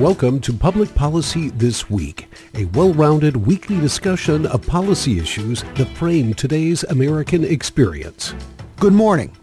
Welcome to Public Policy This Week, a well-rounded weekly discussion of policy issues that frame today's American experience. Good morning.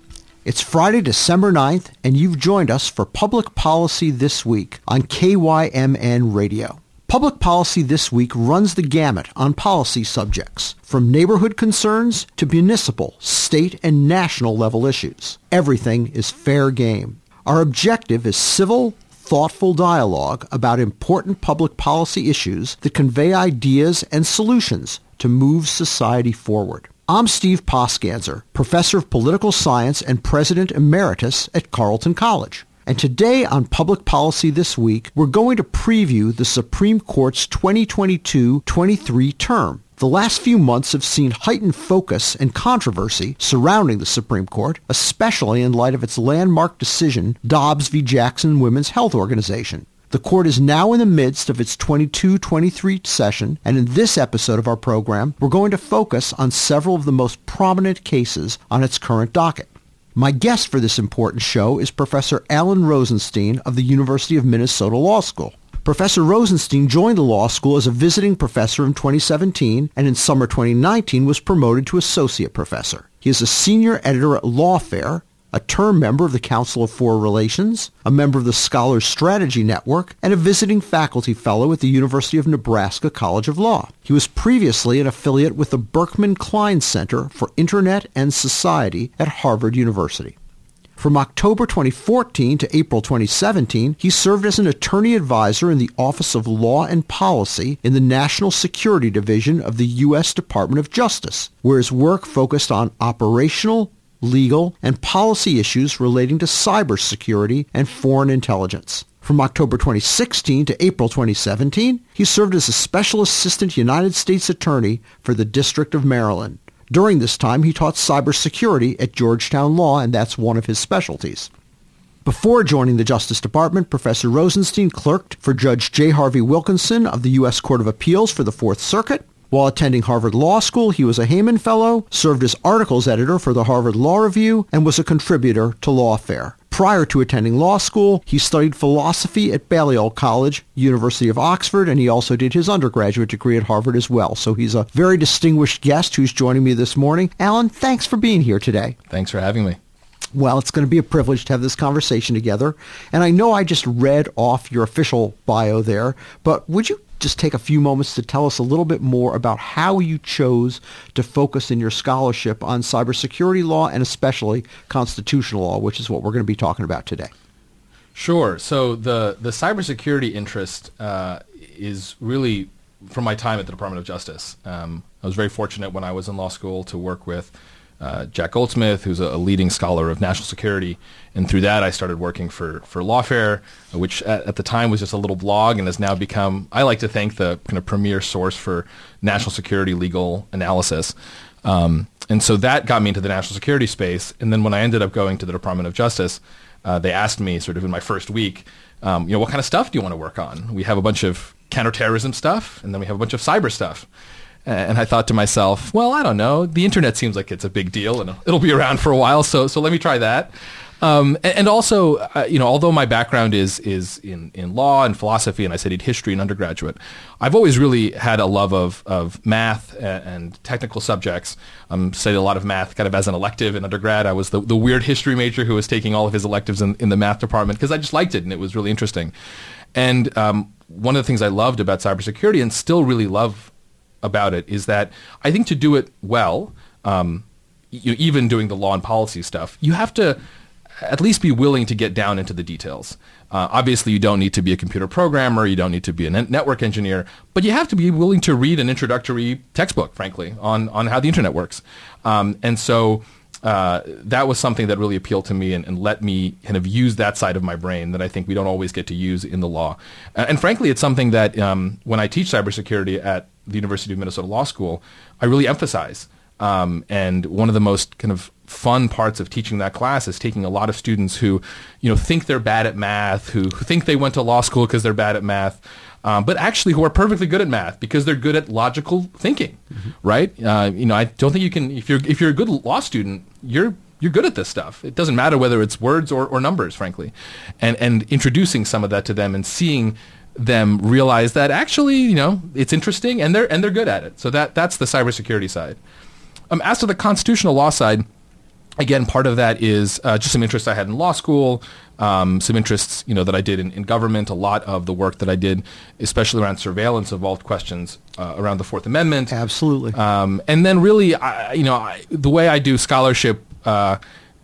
It's Friday, December 9th, and you've joined us for Public Policy This Week on KYMN Radio. Public Policy This Week runs the gamut on policy subjects, from neighborhood concerns to municipal, state, and national level issues. Everything is fair game. Our objective is civil, thoughtful dialogue about important public policy issues that convey ideas and solutions to move society forward. I'm Steve Poskanzer, professor of political science and president emeritus at Carleton College. And today on Public Policy This Week, we're going to preview the Supreme Court's 2022-23 term. The last few months have seen heightened focus and controversy surrounding the Supreme Court, especially in light of its landmark decision, Dobbs v. Jackson Women's Health Organization. The court is now in the midst of its 22-23 session, and in this episode of our program, we're going to focus on several of the most prominent cases on its current docket. My guest for this important show is Professor Alan Rozenshtein of the University of Minnesota Law School. Professor Rozenshtein joined the law school as a visiting professor in 2017 and in summer 2019 was promoted to associate professor. He is a senior editor at Lawfare, a term member of the Council of Foreign Relations, a member of the Scholars Strategy Network, and a visiting faculty fellow at the University of Nebraska College of Law. He was previously an affiliate with the Berkman Klein Center for Internet and Society at Harvard University. From October 2014 to April 2017, he served as an attorney advisor in the Office of Law and Policy in the National Security Division of the U.S. Department of Justice, where his work focused on operational, legal, and policy issues relating to cybersecurity and foreign intelligence. From October 2016 to April 2017, he served as a Special Assistant United States Attorney for the District of Maryland. During this time, he taught cybersecurity at Georgetown Law, and that's one of his specialties. Before joining the Justice Department, Professor Rozenshtein clerked for Judge J. Harvie Wilkinson of the U.S. Court of Appeals for the Fourth Circuit. While attending Harvard Law School, he was a Heyman Fellow, served as articles editor for the Harvard Law Review, and was a contributor to Lawfare. Prior to attending law school, he studied philosophy at Balliol College, University of Oxford, and he also did his undergraduate degree at Harvard as well. So he's a very distinguished guest who's joining me this morning. Alan, thanks for being here today. Thanks for having me. Well, it's going to be a privilege to have this conversation together. And I know I just read off your official bio there, but would you just take a few moments to tell us a little bit more about how you chose to focus in your scholarship on cybersecurity law and especially constitutional law, which is what we're going to be talking about today. Sure. So the the cybersecurity interest uh, is really from my time at the Department of Justice. Um, I was very fortunate when I was in law school to work with uh, Jack Goldsmith, who's a, a, leading scholar of national security. And through that, I started working for, for Lawfare, which at, at, the time was just a little blog and has now become, I like to think, the kind of premier source for national security legal analysis. Um, and so that got me into the national security space. And then when I ended up going to the Department of Justice, uh, they asked me sort of in my first week, um, you know, what kind of stuff do you want to work on? We have a bunch of counterterrorism stuff, and then we have a bunch of cyber stuff. And I thought to myself, well, I don't know. The internet seems like it's a big deal, and it'll be around for a while. So, so let me try that. Um, and, also, uh, you know, although my background is is in, in law and philosophy, and I studied history in undergraduate, I've always really had a love of of math and, and technical subjects. I um, studied a lot of math, kind of as an elective in undergrad. I was the, the weird history major who was taking all of his electives in, in the math department because I just liked it and it was really interesting. And um, one of the things I loved about cybersecurity and still really love about it is that I think to do it well, um, you, even doing the law and policy stuff, you have to at least be willing to get down into the details. Uh, obviously, you don't need to be a computer programmer, you don't need to be a network engineer, but you have to be willing to read an introductory textbook, frankly, on, on how the internet works. Um, and so uh, that was something that really appealed to me and, and, let me kind of use that side of my brain that I think we don't always get to use in the law. Uh, and frankly, it's something that um, when I teach cybersecurity at the University of Minnesota Law School, I really emphasize. Um, and one of the most kind of fun parts of teaching that class is taking a lot of students who, you know, think they're bad at math, who, who think they went to law school because they're bad at math, um, but actually who are perfectly good at math because they're good at logical thinking, mm-hmm. right? Uh, you know, I don't think you can if you're if you're a good law student, you're you're good at this stuff. It doesn't matter whether it's words or, or numbers, frankly, and and introducing some of that to them and seeing them realize that actually, you know, it's interesting and they're and they're good at it. So that that's the cybersecurity side. Um, as to the constitutional law side, again, part of that is uh, just some interest I had in law school, um, some interests you know that I did in, in, government. A lot of the work that I did, especially around surveillance, involved questions uh, around the Fourth Amendment. Absolutely. Um, and then really, I, you know, I, the way I do scholarship. Uh,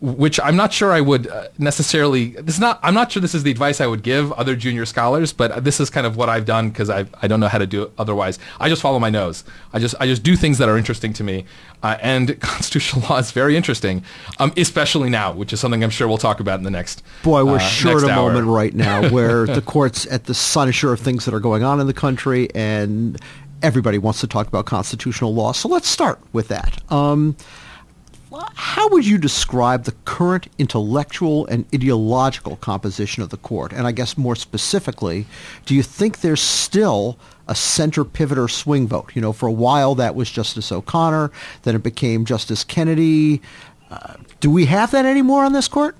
which I'm not sure I would uh, necessarily. This is not. I'm not sure this is the advice I would give other junior scholars, but this is kind of what I've done because I I don't know how to do it otherwise. I just follow my nose. I just I just do things that are interesting to me, uh, and constitutional law is very interesting, um, especially now, which is something I'm sure we'll talk about in the next. Boy, we're uh, short a moment right now where the court's at the cynosure of things that are going on in the country, and everybody wants to talk about constitutional law. So let's start with that. Um, how would you describe the current intellectual and ideological composition of the court? And I guess more specifically, do you think there's still a center pivot or swing vote? You know, for a while that was Justice O'Connor, then it became Justice Kennedy. Uh, do we have that anymore on this court?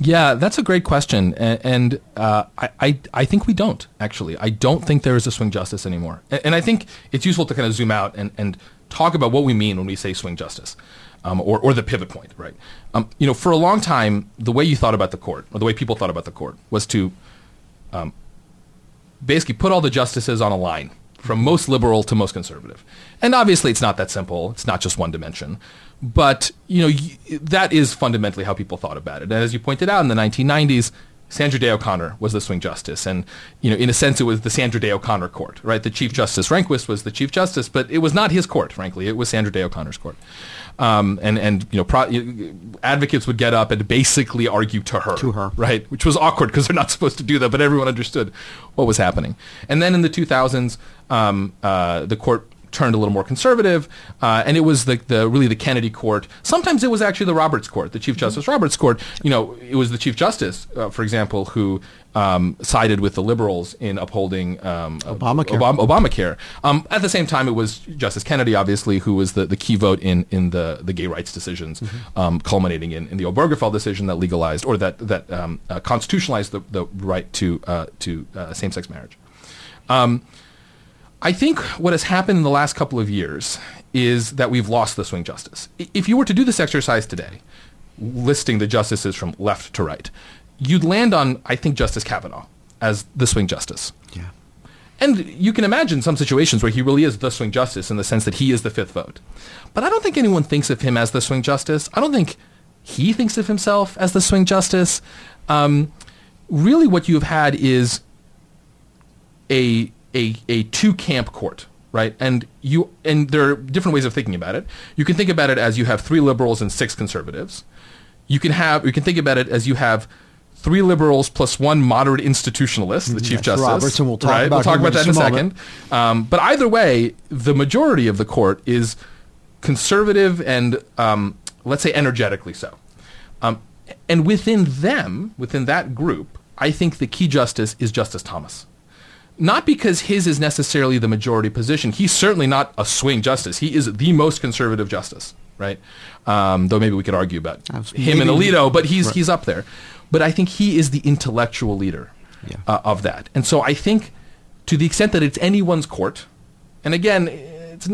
Yeah, that's a great question, and, and uh, I, I, I think we don't actually. I don't think there is a swing justice anymore, and, and I think it's useful to kind of zoom out and, and talk about what we mean when we say swing justice um, or, or the pivot point, right? Um, you know, for a long time, the way you thought about the court, or the way people thought about the court, was to um, basically put all the justices on a line from most liberal to most conservative. And obviously, it's not that simple. It's not just one dimension. But you know, y- that is fundamentally how people thought about it. And as you pointed out in the 1990s, Sandra Day O'Connor was the swing justice, and you know, in a sense, it was the Sandra Day O'Connor court, right? The Chief Justice Rehnquist was the Chief Justice, but it was not his court, frankly. It was Sandra Day O'Connor's court. Um, and and you know, pro- advocates would get up and basically argue to her, to her, right? Which was awkward because they're not supposed to do that, but everyone understood what was happening. And then in the 2000s, um, uh, the court turned a little more conservative, uh, and it was the, the really the Kennedy court. Sometimes it was actually the Roberts court, the Chief mm-hmm. Justice Roberts court. You know, it was the Chief Justice, uh, for example, who um, sided with the liberals in upholding um, Obamacare. Obama, Obamacare. Um, at the same time, it was Justice Kennedy, obviously, who was the, the key vote in, in the, the gay rights decisions, mm-hmm. Um, culminating in, in the Obergefell decision that legalized or that that um, uh, constitutionalized the, the right to uh, to uh, same sex marriage. I think what has happened in the last couple of years is that we've lost the swing justice. If you were to do this exercise today, listing the justices from left to right, you'd land on, I think, Justice Kavanaugh as the swing justice. Yeah. And you can imagine some situations where he really is the swing justice in the sense that he is the fifth vote. But I don't think anyone thinks of him as the swing justice. I don't think he thinks of himself as the swing justice. Um, really, what you've had is a a, a two camp court, right? And you and there are different ways of thinking about it. You can think about it as you have three liberals and six conservatives. You can have you can think about it as you have three liberals plus one moderate institutionalist, the Chief Justice. Roberts, and we'll talk right? about, we'll talk about that in a second. Um, but either way, the majority of the court is conservative and um, let's say energetically so. Um, and within them, within that group, I think the key justice is Justice Thomas not because his is necessarily the majority position. He's certainly not a swing justice. He is the most conservative justice, right? Um, though maybe we could argue about him and Alito, but he's right. he's up there. But I think he is the intellectual leader yeah. uh, of that. And so I think, to the extent that it's anyone's court, and again, it's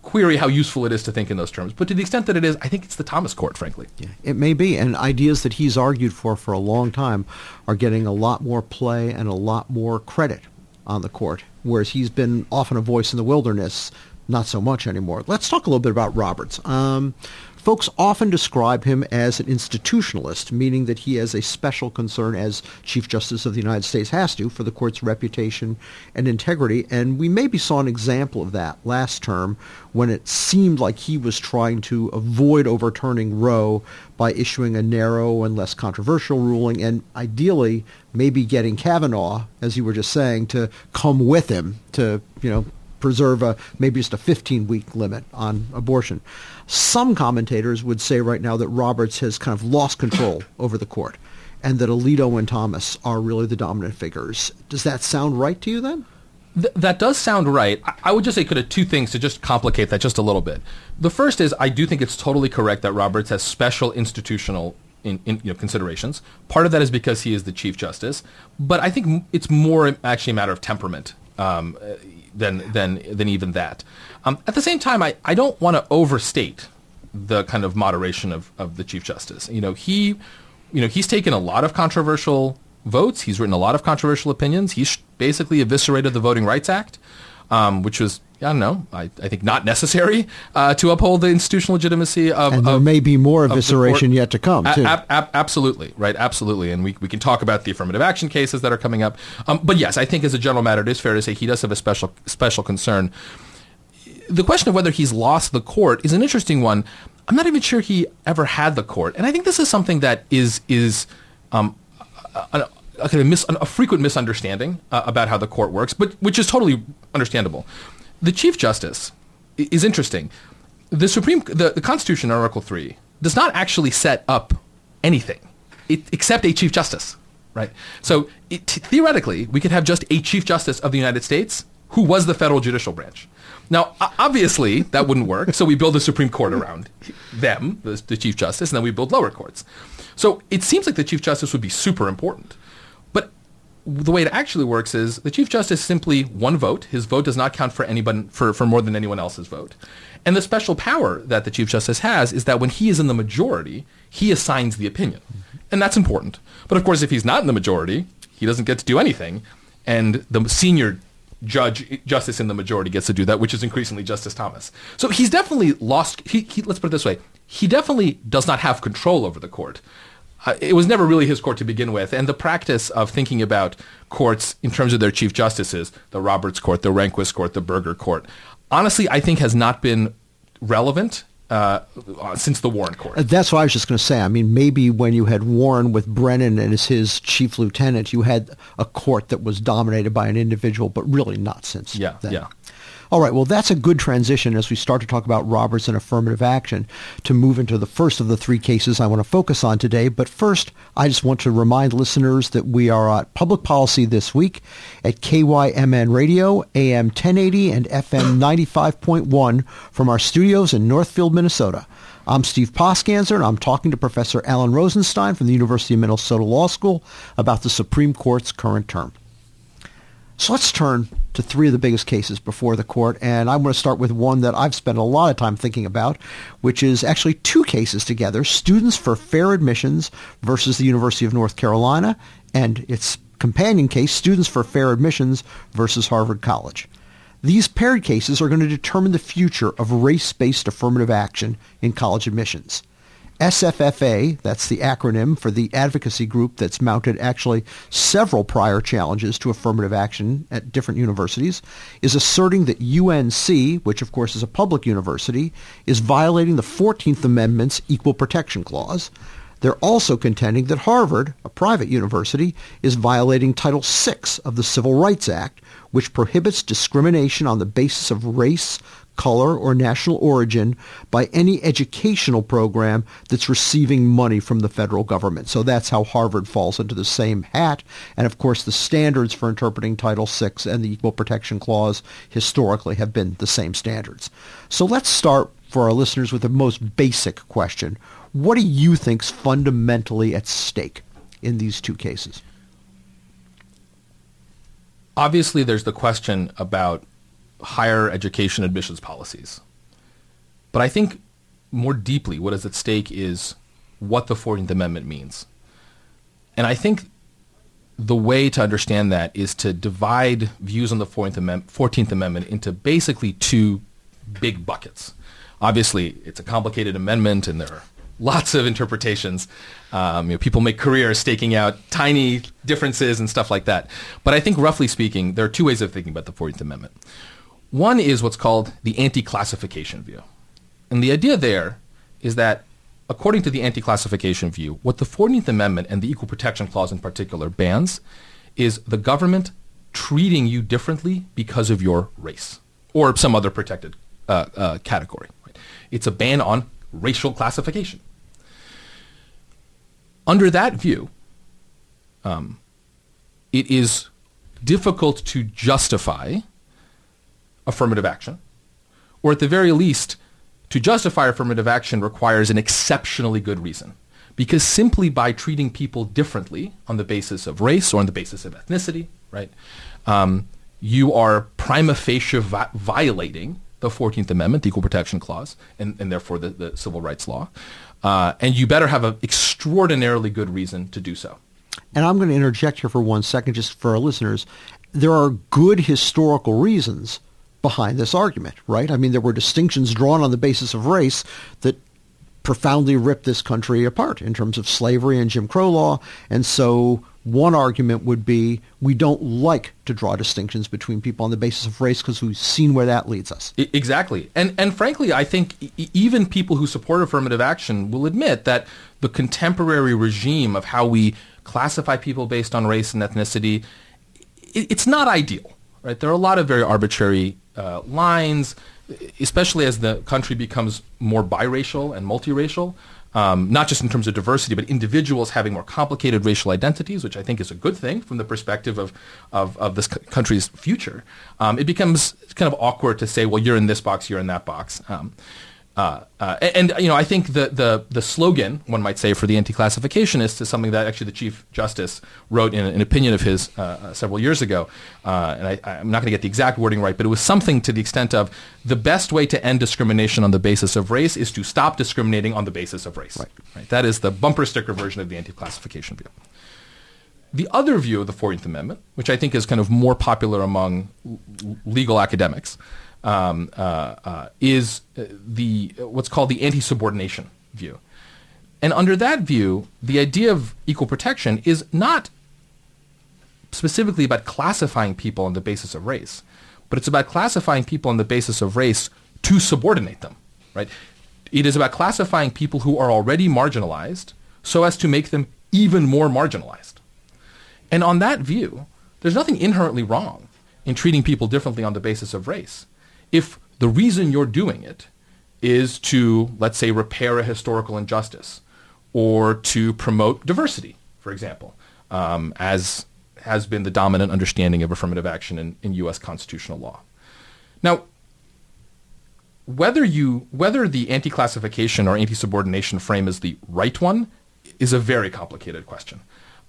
query how useful it is to think in those terms. But to the extent that it is, I think it's the Thomas Court, frankly. Yeah, it may be, and ideas that he's argued for for a long time are getting a lot more play and a lot more credit on the court, whereas he's been often a voice in the wilderness, not so much anymore. Let's talk a little bit about Roberts. Um, Folks often describe him as an institutionalist, meaning that he has a special concern, as Chief Justice of the United States has to, for the court's reputation and integrity. And we maybe saw an example of that last term when it seemed like he was trying to avoid overturning Roe by issuing a narrow and less controversial ruling and ideally maybe getting Kavanaugh, as you were just saying, to come with him to, you know, preserve a maybe just a 15 week limit on abortion. Some commentators would say right now that Roberts has kind of lost control over the court and that Alito and Thomas are really the dominant figures. Does that sound right to you then? Th- that does sound right. I-, I would just say could have two things to just complicate that just a little bit. The first is I do think it's totally correct that Roberts has special institutional in, in you know, considerations. Part of that is because he is the Chief Justice, but I think it's more actually a matter of temperament um, than than than even that. Um, at the same time, I, I don't want to overstate the kind of moderation of, of the Chief Justice. You know, he you know he's taken a lot of controversial votes. He's written a lot of controversial opinions. He's basically eviscerated the Voting Rights Act, um, which was I don't know. I, I think not necessary uh, to uphold the institutional legitimacy of. And there of, may be more evisceration yet to come too. A- a- absolutely, right? Absolutely, and we we can talk about the affirmative action cases that are coming up. Um, but yes, I think as a general matter, it is fair to say he does have a special special concern. The question of whether he's lost the court is an interesting one. I'm not even sure he ever had the court, and I think this is something that is is um, a, a, kind of mis- a frequent misunderstanding uh, about how the court works, but which is totally understandable the Chief Justice is interesting. The Supreme, the, the Constitution, Article 3, does not actually set up anything it, except a Chief Justice, right? So it, theoretically, we could have just a Chief Justice of the United States who was the federal judicial branch. Now, obviously, that wouldn't work. So we build a Supreme Court around them, the, the Chief Justice, and then we build lower courts. So it seems like the Chief Justice would be super important the way it actually works is the Chief Justice simply one vote. His vote does not count for anyone for, for more than anyone else's vote. And the special power that the Chief Justice has is that when he is in the majority, he assigns the opinion. And that's important. But of course, if he's not in the majority, he doesn't get to do anything. And the senior judge, justice in the majority gets to do that, which is increasingly Justice Thomas. So he's definitely lost, he, he, let's put it this way, he definitely does not have control over the court uh, it was never really his court to begin with. And the practice of thinking about courts in terms of their chief justices, the Roberts Court, the Rehnquist Court, the Burger Court, honestly, I think has not been relevant uh, since the Warren Court. Uh, that's what I was just going to say. I mean, maybe when you had Warren with Brennan and as his chief lieutenant, you had a court that was dominated by an individual, but really not since yeah, then. Yeah. All right, well, that's a good transition as we start to talk about Roberts and affirmative action to move into the first of the three cases I want to focus on today. But first, I just want to remind listeners that we are at Public Policy this week at KYMN Radio, AM 1080 and FM 95.1 from our studios in Northfield, Minnesota. I'm Steve Poskanzer, and I'm talking to Professor Alan Rozenshtein from the University of Minnesota Law School about the Supreme Court's current term. So let's turn to three of the biggest cases before the court, and I'm going to start with one that I've spent a lot of time thinking about, which is actually two cases together, Students for Fair Admissions versus the University of North Carolina, and its companion case, Students for Fair Admissions versus Harvard College. These paired cases are going to determine the future of race-based affirmative action in college admissions. SFFA, that's the acronym for the advocacy group that's mounted actually several prior challenges to affirmative action at different universities, is asserting that UNC, which of course is a public university, is violating the 14th Amendment's Equal Protection Clause. They're also contending that Harvard, a private university, is violating Title VI of the Civil Rights Act, which prohibits discrimination on the basis of race, color, or national origin by any educational program that's receiving money from the federal government. So that's how Harvard falls into the same hat. And of course, the standards for interpreting Title VI and the Equal Protection Clause historically have been the same standards. So let's start for our listeners with the most basic question. What do you think's fundamentally at stake in these two cases? Obviously, there's the question about higher education admissions policies. But I think more deeply, what is at stake is what the 14th Amendment means. And I think the way to understand that is to divide views on the 14th, Amendment, 14th Amendment into basically two big buckets. Obviously, it's a complicated amendment and there are lots of interpretations. Um, you know, people make careers staking out tiny differences and stuff like that. But I think roughly speaking, there are two ways of thinking about the 14th Amendment. One is what's called the anti-classification view. And the idea there is that according to the anti-classification view, what the 14th Amendment and the Equal Protection Clause in particular bans is the government treating you differently because of your race or some other protected uh, uh, category. It's a ban on racial classification. Under that view, um, it is difficult to justify affirmative action, or at the very least, to justify affirmative action requires an exceptionally good reason. because simply by treating people differently on the basis of race or on the basis of ethnicity, right, um, you are prima facie vi- violating the 14th Amendment, the Equal Protection Clause, and, and therefore the, the Civil Rights Law. Uh, and you better have an extraordinarily good reason to do so. And I'm going to interject here for one second, just for our listeners. There are good historical reasons behind this argument, right? I mean, there were distinctions drawn on the basis of race that profoundly ripped this country apart in terms of slavery and Jim Crow law. And so one argument would be we don't like to draw distinctions between people on the basis of race because we've seen where that leads us. Exactly. And and frankly, I think even people who support affirmative action will admit that the contemporary regime of how we classify people based on race and ethnicity it's not ideal, right? There are a lot of very arbitrary uh, lines, especially as the country becomes more biracial and multiracial um, not just in terms of diversity, but individuals having more complicated racial identities, which I think is a good thing from the perspective of, of, of this country's future, um, it becomes kind of awkward to say, well, you're in this box, you're in that box. Um, uh, uh, and, and, you know, I think the, the, the slogan, one might say, for the anti-classificationists is something that actually the Chief Justice wrote in an opinion of his uh, uh several years ago. Uh, and I, am not going to get the exact wording right, but it was something to the extent of the best way to end discrimination on the basis of race is to stop discriminating on the basis of race. Right. Right? That is the bumper sticker version of the anti-classification view. The other view of the 14th Amendment, which I think is kind of more popular among legal academics, um, uh, uh, is the what's called the anti-subordination view. And under that view, the idea of equal protection is not specifically about classifying people on the basis of race, but it's about classifying people on the basis of race to subordinate them, right? It is about classifying people who are already marginalized so as to make them even more marginalized. And on that view, there's nothing inherently wrong in treating people differently on the basis of race if the reason you're doing it is to, let's say, repair a historical injustice or to promote diversity, for example, um, as has been the dominant understanding of affirmative action in, in U.S. constitutional law. Now, whether you whether the anti-classification or anti-subordination frame is the right one is a very complicated question,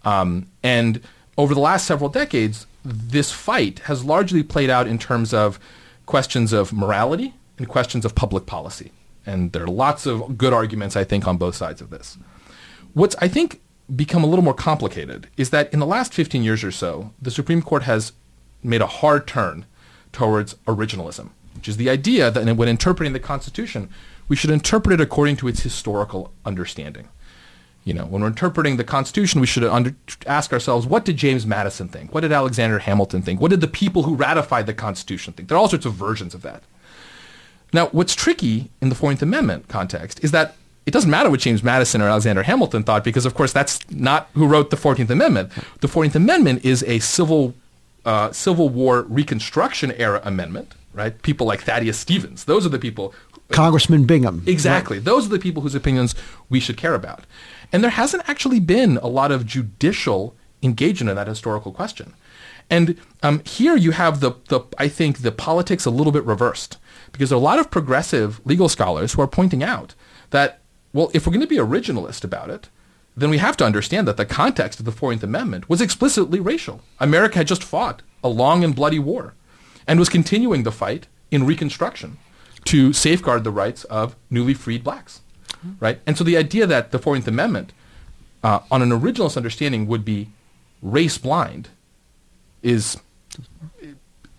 um, and over the last several decades, this fight has largely played out in terms of questions of morality and questions of public policy. And there are lots of good arguments, I think, on both sides of this. What's, I think, become a little more complicated is that in the last 15 years or so, the Supreme Court has made a hard turn towards originalism, which is the idea that when interpreting the Constitution, we should interpret it according to its historical understanding. You know, when we're interpreting the Constitution, we should under, ask ourselves, what did James Madison think? What did Alexander Hamilton think? What did the people who ratified the Constitution think? There are all sorts of versions of that. Now, what's tricky in the 14th Amendment context is that it doesn't matter what James Madison or Alexander Hamilton thought because, of course, that's not who wrote the 14th Amendment. The 14th Amendment is a civil, uh, Civil War Reconstruction era amendment, right? People like Thaddeus Stevens. Those are the people. Congressman Bingham. Exactly. Right. Those are the people whose opinions we should care about. And there hasn't actually been a lot of judicial engagement in that historical question. And um, here you have the, the, I think, the politics a little bit reversed because there are a lot of progressive legal scholars who are pointing out that, well, if we're going to be originalist about it, then we have to understand that the context of the 14th Amendment was explicitly racial. America had just fought a long and bloody war and was continuing the fight in Reconstruction to safeguard the rights of newly freed blacks right? And so the idea that the 14th Amendment, uh, on an originalist understanding, would be race blind is,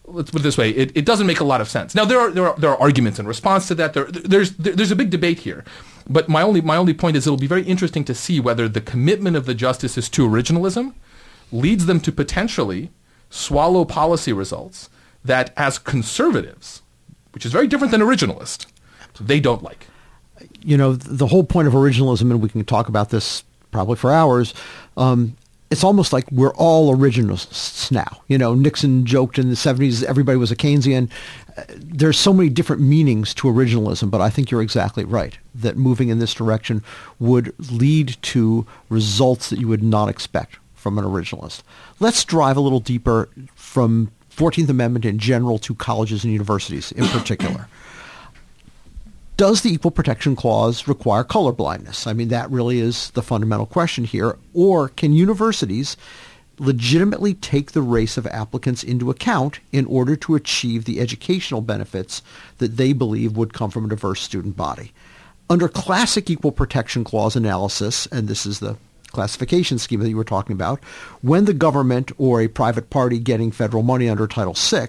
let's put it this way, it, it doesn't make a lot of sense. Now, there are, there are, there are arguments in response to that. There, there's, there's a big debate here. But my only, my only point is it'll be very interesting to see whether the commitment of the justices to originalism leads them to potentially swallow policy results that as conservatives, which is very different than originalist, they don't like you know, the whole point of originalism, and we can talk about this probably for hours, um, it's almost like we're all originalists now. You know, Nixon joked in the 70s everybody was a Keynesian. Uh, there's so many different meanings to originalism, but I think you're exactly right that moving in this direction would lead to results that you would not expect from an originalist. Let's drive a little deeper from 14th Amendment in general to colleges and universities in particular does the Equal Protection Clause require colorblindness? I mean, that really is the fundamental question here. Or can universities legitimately take the race of applicants into account in order to achieve the educational benefits that they believe would come from a diverse student body? Under classic Equal Protection Clause analysis, and this is the classification scheme that you were talking about, when the government or a private party getting federal money under Title VI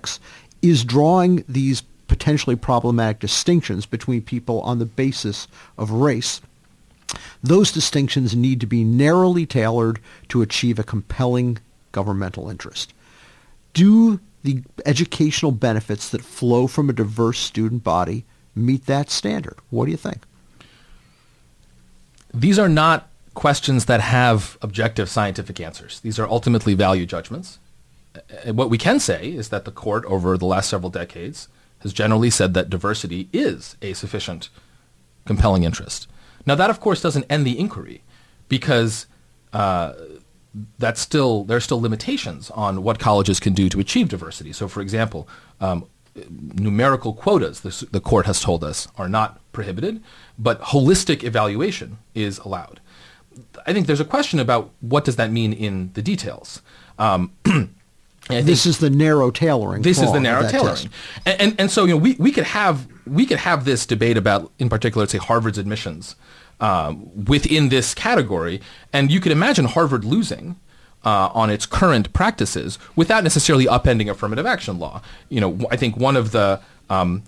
is drawing these potentially problematic distinctions between people on the basis of race, those distinctions need to be narrowly tailored to achieve a compelling governmental interest. Do the educational benefits that flow from a diverse student body meet that standard? What do you think? These are not questions that have objective scientific answers. These are ultimately value judgments. Uh, uh, what we can say is that the court over the last several decades has generally said that diversity is a sufficient compelling interest. Now that of course doesn't end the inquiry because uh, that's still there are still limitations on what colleges can do to achieve diversity. So for example, um, numerical quotas, the, the court has told us, are not prohibited, but holistic evaluation is allowed. I think there's a question about what does that mean in the details. Um, this is the narrow tailoring. This is the narrow tailoring, and, and, and so you know we, we could have we could have this debate about in particular, say Harvard's admissions um, within this category, and you could imagine Harvard losing. Uh, on its current practices, without necessarily upending affirmative action law, you know, I think one of the um,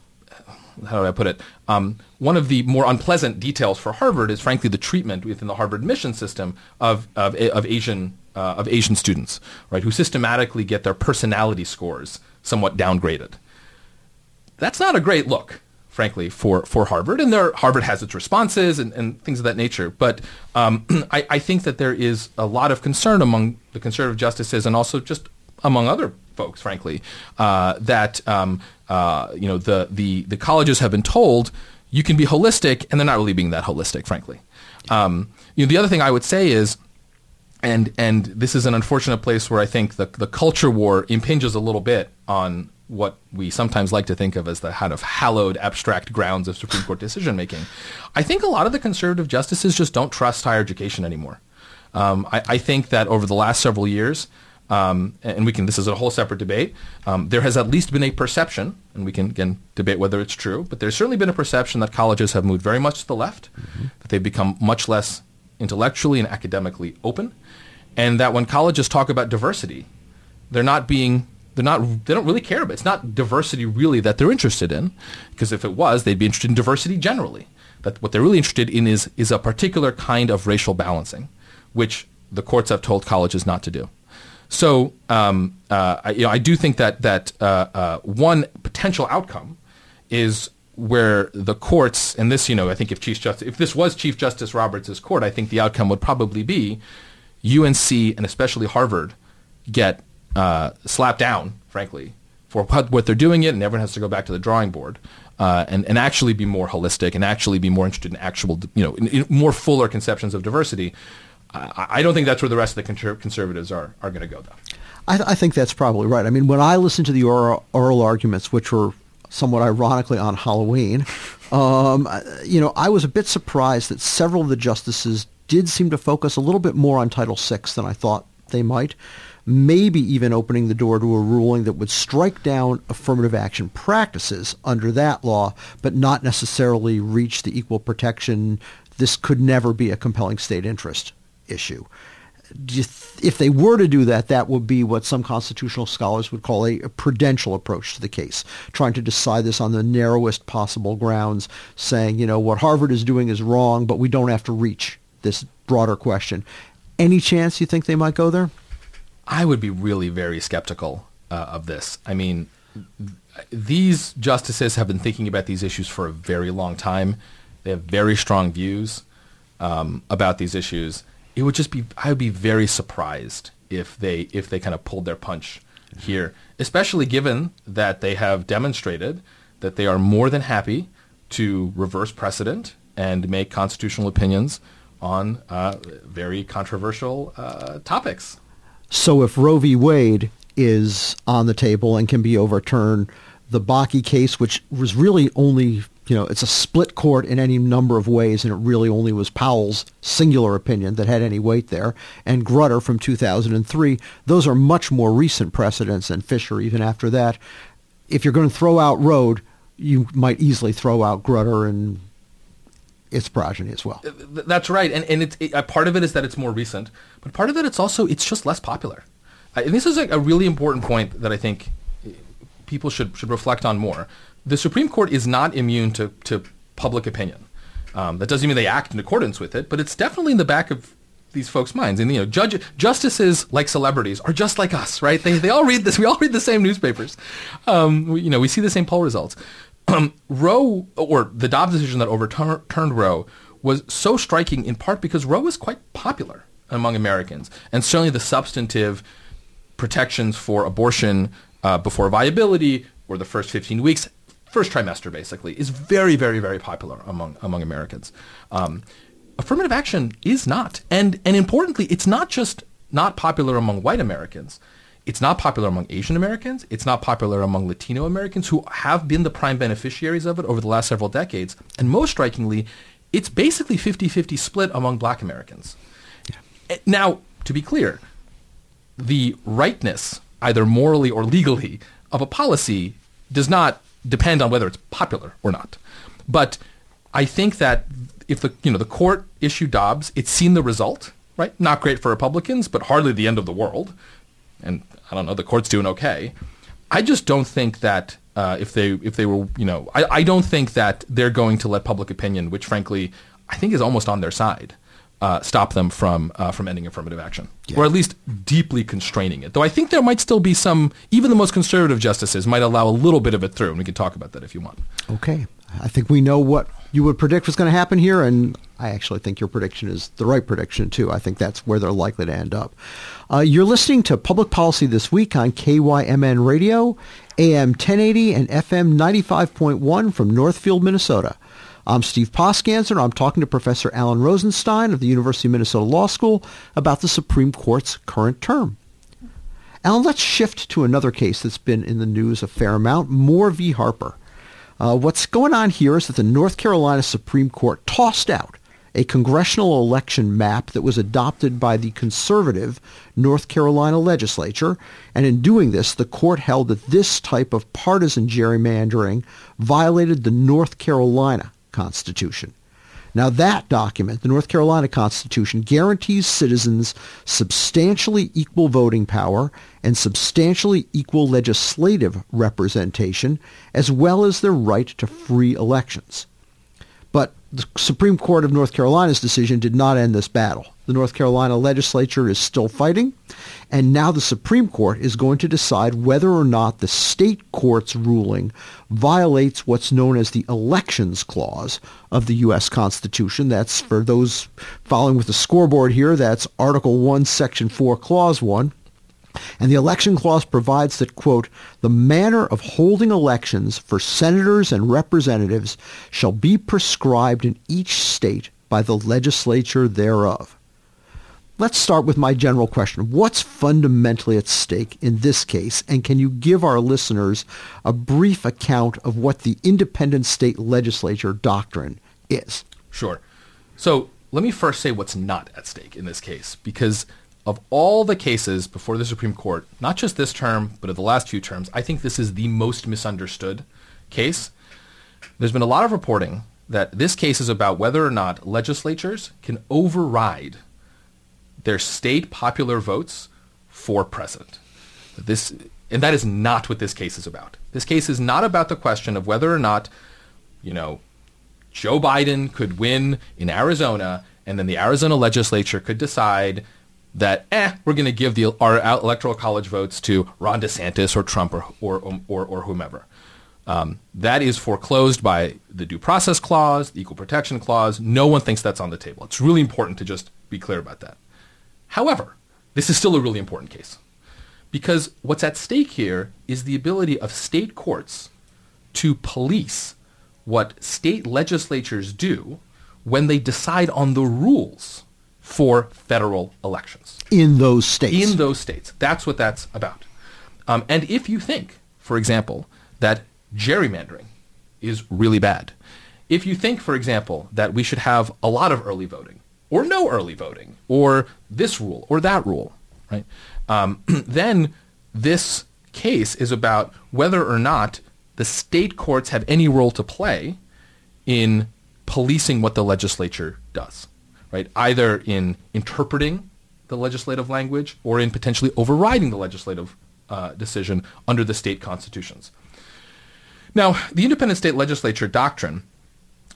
how do I put it? Um, one of the more unpleasant details for Harvard is, frankly, the treatment within the Harvard admission system of of, of Asian uh, of Asian students, right, who systematically get their personality scores somewhat downgraded. That's not a great look, frankly, for, for Harvard. And there, Harvard has its responses and, and things of that nature. But um, I, I think that there is a lot of concern among the conservative justices and also just among other folks, frankly, uh, that um, uh, you know the, the the colleges have been told you can be holistic, and they're not really being that holistic, frankly. Um, you know, the other thing I would say is, and and this is an unfortunate place where I think the the culture war impinges a little bit on what we sometimes like to think of as the kind of hallowed abstract grounds of Supreme Court decision making. I think a lot of the conservative justices just don't trust higher education anymore. Um, I, I, think that over the last several years, um, and we can, this is a whole separate debate. Um, there has at least been a perception, and we can again debate whether it's true, but there's certainly been a perception that colleges have moved very much to the left, mm-hmm. that they've become much less intellectually and academically open, and that when colleges talk about diversity, they're not being they're not they don't really care about it. it's not diversity really that they're interested in because if it was they'd be interested in diversity generally that what they're really interested in is is a particular kind of racial balancing which the courts have told colleges not to do so um, uh, I, you know, I do think that that uh, uh, one potential outcome is where the courts, and this, you know, I think if Chief Justice, if this was Chief Justice Roberts' court, I think the outcome would probably be UNC and especially Harvard get uh, slapped down, frankly, for what they're doing it, and everyone has to go back to the drawing board. Uh, and, and actually be more holistic and actually be more interested in actual, you know, in, in more fuller conceptions of diversity I, I don't think that's where the rest of the conservatives are, are going to go, though. I, th- I, think that's probably right. I mean, when I listened to the oral, oral arguments, which were somewhat ironically on Halloween, um, you know, I was a bit surprised that several of the justices did seem to focus a little bit more on Title VI than I thought they might. Maybe even opening the door to a ruling that would strike down affirmative action practices under that law, but not necessarily reach the equal protection. This could never be a compelling state interest issue. If they were to do that, that would be what some constitutional scholars would call a, prudential approach to the case, trying to decide this on the narrowest possible grounds, saying, you know, what Harvard is doing is wrong, but we don't have to reach this broader question. Any chance you think they might go there? I would be really very skeptical uh, of this. I mean, these justices have been thinking about these issues for a very long time. They have very strong views um, about these issues it would just be I would be very surprised if they if they kind of pulled their punch here, especially given that they have demonstrated that they are more than happy to reverse precedent and make constitutional opinions on uh, very controversial uh, topics. So if Roe v. Wade is on the table and can be overturned, the Bakke case, which was really only, you know, it's a split court in any number of ways, and it really only was Powell's singular opinion that had any weight there, and Grutter from 2003. Those are much more recent precedents than Fisher even after that. If you're going to throw out Roe, you might easily throw out Grutter and its progeny as well. That's right, and and it's it, part of it is that it's more recent, but part of it it's also it's just less popular. and this is a, a really important point that I think people should should reflect on more. The Supreme Court is not immune to to public opinion. Um, that doesn't mean they act in accordance with it, but it's definitely in the back of these folks' minds. And you know, judge, justices, like celebrities, are just like us, right? They they all read this. We all read the same newspapers. Um, we, you know, we see the same poll results. Um, Roe or the Dobbs decision that overturned Roe was so striking in part because Roe is quite popular among Americans, and certainly the substantive protections for abortion uh, before viability or the first 15 weeks, first trimester basically, is very, very, very popular among among Americans. Um, affirmative action is not, and and importantly, it's not just not popular among white Americans. It's not popular among Asian Americans. It's not popular among Latino Americans who have been the prime beneficiaries of it over the last several decades. And most strikingly, it's basically 50-50 split among black Americans. Yeah. Eh, now, to be clear, the rightness either morally or legally, of a policy does not depend on whether it's popular or not. But I think that if the you know the court issued Dobbs, it's seen the result, right? Not great for Republicans, but hardly the end of the world. And I don't know, the court's doing okay. I just don't think that uh, if they if they were you know I, I don't think that they're going to let public opinion, which frankly I think is almost on their side, uh, stop them from uh, from ending affirmative action, yeah. or at least deeply constraining it. Though I think there might still be some, even the most conservative justices might allow a little bit of it through, and we can talk about that if you want. Okay, I think we know what you would predict what's going to happen here, and I actually think your prediction is the right prediction too. I think that's where they're likely to end up. Uh, you're listening to Public Policy This Week on KYMN Radio, AM 1080 and FM 95.1 from Northfield, Minnesota. I'm Steve Poskanzer. I'm talking to Professor Alan Rozenshtein of the University of Minnesota Law School about the Supreme Court's current term. Alan, let's shift to another case that's been in the news a fair amount, Moore v. Harper. Uh, what's going on here is that the North Carolina Supreme Court tossed out a congressional election map that was adopted by the conservative North Carolina legislature. And in doing this, the court held that this type of partisan gerrymandering violated the North Carolina Constitution. Now that document, the North Carolina Constitution, guarantees citizens substantially equal voting power and substantially equal legislative representation, as well as their right to free elections. The Supreme Court of North Carolina's decision did not end this battle. The North Carolina legislature is still fighting, and now the Supreme Court is going to decide whether or not the state court's ruling violates what's known as the Elections Clause of the U.S. Constitution. That's for those following with the scoreboard here, that's Article 1, Section 4, Clause 1. And the election clause provides that, quote, the manner of holding elections for senators and representatives shall be prescribed in each state by the legislature thereof. Let's start with my general question. What's fundamentally at stake in this case? And can you give our listeners a brief account of what the independent state legislature doctrine is? Sure. So let me first say what's not at stake in this case, because of all the cases before the Supreme Court, not just this term, but of the last few terms, I think this is the most misunderstood case. There's been a lot of reporting that this case is about whether or not legislatures can override their state popular votes for president. This, and that is not what this case is about. This case is not about the question of whether or not, you know, Joe Biden could win in Arizona and then the Arizona legislature could decide that, eh, we're going to give the, our electoral college votes to Ron DeSantis or Trump or, or, or, or whomever. Um, that is foreclosed by the due process clause, the equal protection clause. No one thinks that's on the table. It's really important to just be clear about that. However, this is still a really important case because what's at stake here is the ability of state courts to police what state legislatures do when they decide on the rules for federal elections. In those states. In those states. That's what that's about. Um, and if you think, for example, that gerrymandering is really bad. If you think, for example, that we should have a lot of early voting, or no early voting, or this rule or that rule, right? Um, then this case is about whether or not the state courts have any role to play in policing what the legislature does, right? Either in interpreting the legislative language or in potentially overriding the legislative uh, decision under the state constitutions. Now, the independent state legislature doctrine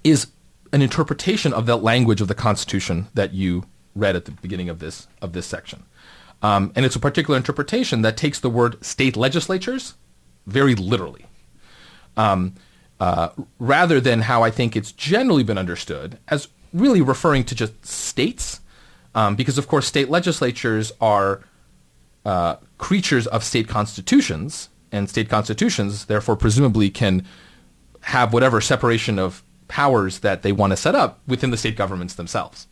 is an interpretation of that language of the Constitution that you read at the beginning of this of this section. Um, and it's a particular interpretation that takes the word state legislatures very literally. Um, uh, rather than how I think it's generally been understood as really referring to just states, um, because of course state legislatures are uh, creatures of state constitutions, and state constitutions therefore presumably can have whatever separation of powers that they want to set up within the state governments themselves.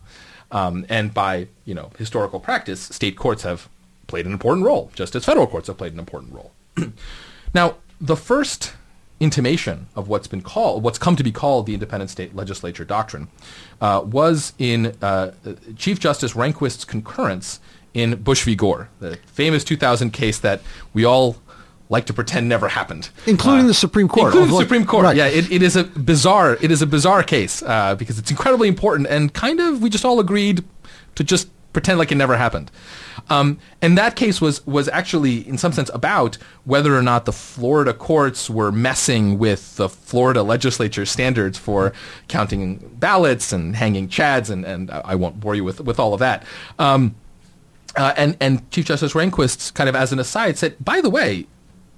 Um, and by you know historical practice, state courts have played an important role, just as federal courts have played an important role. now, the first intimation of what's been called, what's come to be called the independent state legislature doctrine, uh, was in uh, Chief Justice Rehnquist's concurrence in Bush v. Gore, the famous 2000 case that we all like to pretend never happened, including uh, the Supreme Court. Including the Supreme Court. Right. Yeah, it, it is a bizarre. It is a bizarre case uh, because it's incredibly important and kind of we just all agreed to just pretend like it never happened. Um, and that case was was actually, in some sense, about whether or not the Florida courts were messing with the Florida legislature standards for counting ballots and hanging chads, and, and I won't bore you with, with all of that. Um, uh, and, and Chief Justice Rehnquist, kind of as an aside, said, by the way,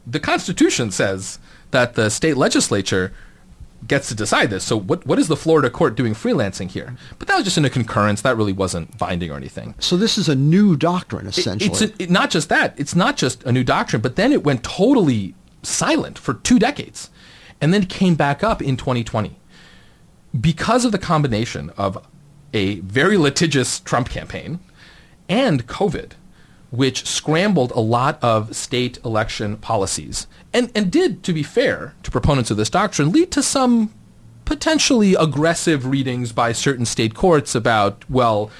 the Constitution says that the state legislature gets to decide this. So what what is the Florida court doing freelancing here? But that was just in a concurrence. That really wasn't binding or anything. So this is a new doctrine, essentially. It, it's a, it, not just that. It's not just a new doctrine, but then it went totally silent for two decades, and then came back up in 2020 because of the combination of a very litigious Trump campaign and COVID which scrambled a lot of state election policies and, and did, to be fair to proponents of this doctrine, lead to some potentially aggressive readings by certain state courts about, well,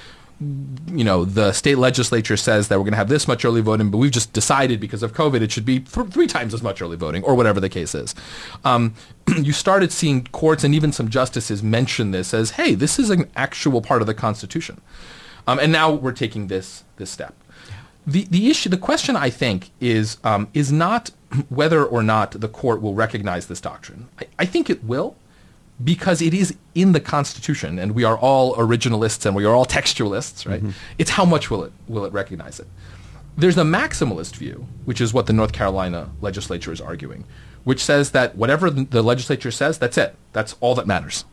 you know, the state legislature says that we're going to have this much early voting, but we've just decided because of COVID it should be th- three times as much early voting, or whatever the case is. Um, you started seeing courts and even some justices mention this as, hey, this is an actual part of the Constitution. Um, and now we're taking this this step. The, the issue, the question I think is, um, is not whether or not the court will recognize this doctrine. I, I think it will because it is in the Constitution and we are all originalists and we are all textualists, right? Mm-hmm. It's how much will it, will it recognize it? There's the maximalist view, which is what the North Carolina legislature is arguing, which says that whatever the legislature says, that's it. That's all that matters.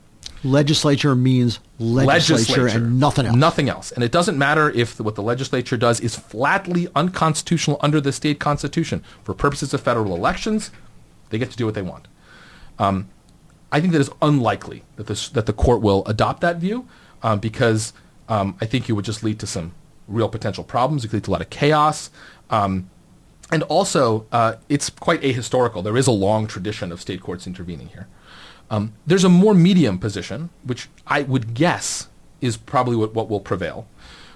Legislature means legislature, legislature, and nothing else. Nothing else. And it doesn't matter if the, what the legislature does is flatly unconstitutional under the state constitution. For purposes of federal elections, they get to do what they want. Um, I think that it's unlikely that, this, that the court will adopt that view um, because um, I think it would just lead to some real potential problems. It could lead to a lot of chaos. Um, and also, uh, it's quite ahistorical. There is a long tradition of state courts intervening here. Um, there's a more medium position, which I would guess is probably what, what will prevail,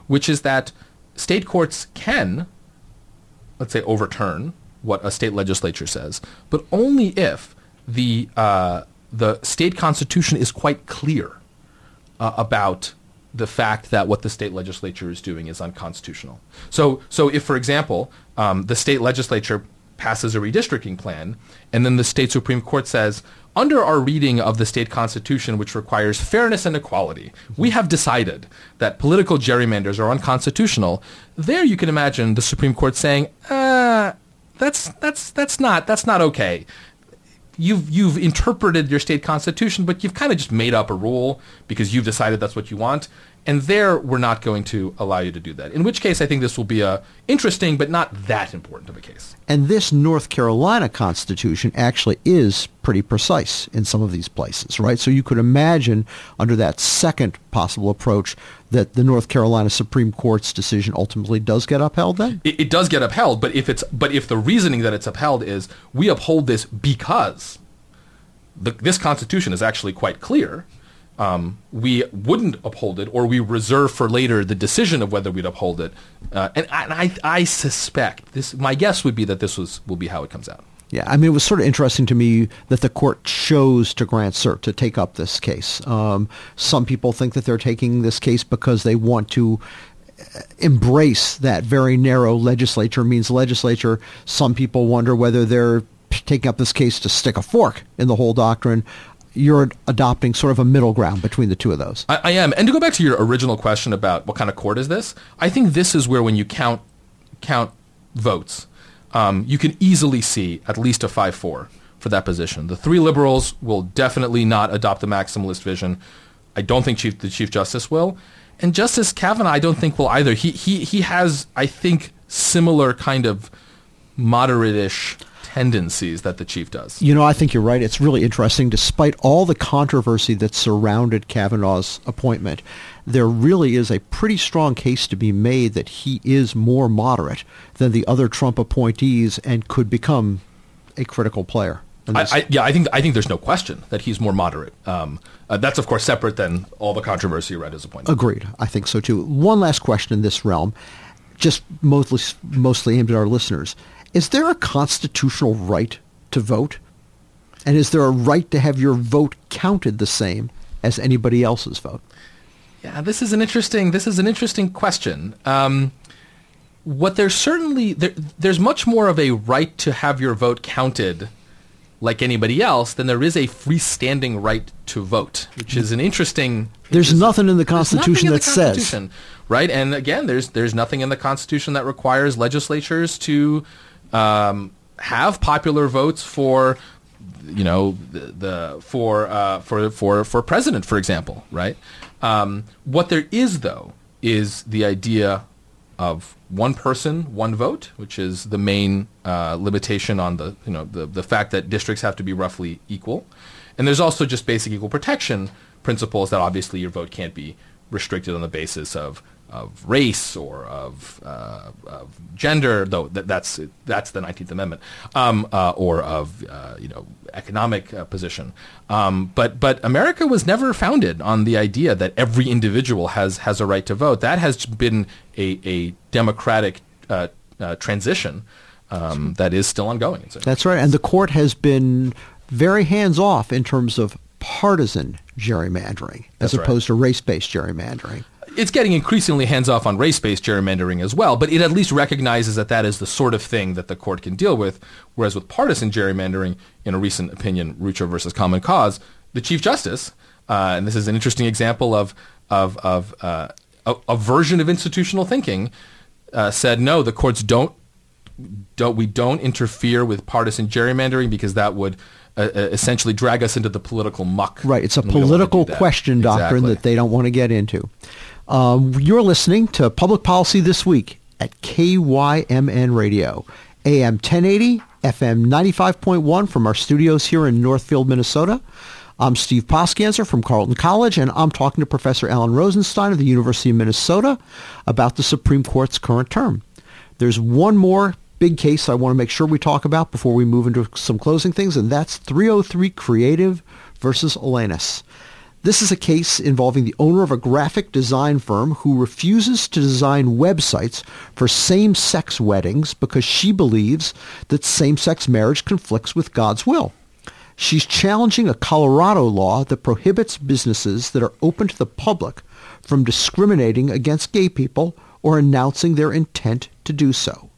which is that state courts can, let's say, overturn what a state legislature says, but only if the uh, the state constitution is quite clear uh, about the fact that what the state legislature is doing is unconstitutional. So, so if, for example, um, the state legislature passes a redistricting plan, and then the state Supreme Court says, under our reading of the state constitution, which requires fairness and equality, we have decided that political gerrymanders are unconstitutional. There, you can imagine the Supreme Court saying, uh, "That's that's that's not that's not okay." You've you've interpreted your state constitution, but you've kind of just made up a rule because you've decided that's what you want. And there, we're not going to allow you to do that. In which case, I think this will be a interesting but not that important of a case. And this North Carolina Constitution actually is pretty precise in some of these places, right? So you could imagine under that second possible approach that the North Carolina Supreme Court's decision ultimately does get upheld then? It, it does get upheld, but if it's but if the reasoning that it's upheld is we uphold this because the, this Constitution is actually quite clear, um, we wouldn't uphold it, or we reserve for later the decision of whether we'd uphold it. Uh, and, I, I, I suspect this. My guess would be that this was will be how it comes out. Yeah, I mean, it was sort of interesting to me that the court chose to grant cert to take up this case. Um, some people think that they're taking this case because they want to uh, embrace that very narrow legislature means legislature. Some people wonder whether they're taking up this case to stick a fork in the whole doctrine you're adopting sort of a middle ground between the two of those. I, I, am. And to go back to your original question about what kind of court is this, I think this is where when you count count votes, um, you can easily see at least a 5-4 for that position. The three liberals will definitely not adopt the maximalist vision. I don't think Chief, the Chief Justice will. And Justice Kavanaugh, I don't think will either. He, he, he has, I think, similar kind of moderate-ish tendencies that the chief does. You know, I think you're right. It's really interesting. Despite all the controversy that surrounded Kavanaugh's appointment, there really is a pretty strong case to be made that he is more moderate than the other Trump appointees and could become a critical player. I, I, yeah, I think I think there's no question that he's more moderate. Um, uh, that's of course separate than all the controversy around his appointment. Agreed. I think so too. One last question in this realm, just mostly mostly aimed at our listeners. Is there a constitutional right to vote? And is there a right to have your vote counted the same as anybody else's vote? Yeah, this is an interesting this is an interesting question. Um, what there's certainly there, there's much more of a right to have your vote counted like anybody else than there is a freestanding right to vote, which is an interesting. There's nothing in the Constitution that the Constitution, says right, and again, there's there's nothing in the Constitution that requires legislatures to um, have popular votes for you know the, the for uh, for for for president, for example, right? Um, what there is though is the idea of one person, one vote, which is the main uh, limitation on the you know the the fact that districts have to be roughly equal, and there's also just basic equal protection principles that obviously your vote can't be restricted on the basis of of race or of, uh, of gender, though that, that's that's the Nineteenth Amendment, um, uh, or of uh, you know economic uh, position. Um, but but America was never founded on the idea that every individual has has a right to vote. That has been a a democratic uh, uh, transition um, that is still ongoing. That's right, and the court has been very hands off in terms of partisan gerrymandering as That's opposed right. to race-based gerrymandering it's getting increasingly hands off on race based gerrymandering as well, but it at least recognizes that that is the sort of thing that the court can deal with. Whereas with partisan gerrymandering, in a recent opinion, Rucho versus Common Cause, the Chief Justice, uh, and this is an interesting example of, of, of uh, a, a, version of institutional thinking, uh, said no, the courts don't, don't, we don't interfere with partisan gerrymandering because that would uh, uh, essentially drag us into the political muck. Right. It's a political question doctrine exactly. that they don't want to get into. Um, you're listening to Public Policy This Week at KYMN Radio, AM 1080, FM 95.1 from our studios here in Northfield, Minnesota. I'm Steve Poskanzer from Carleton College, and I'm talking to Professor Alan Rozenshtein of the University of Minnesota about the Supreme Court's current term. There's one more big case I want to make sure we talk about before we move into some closing things, and that's 303 Creative versus Elenis. This is a case involving the owner of a graphic design firm who refuses to design websites for same-sex weddings because she believes that same-sex marriage conflicts with God's will. She's challenging a Colorado law that prohibits businesses that are open to the public from discriminating against gay people or announcing their intent to do so.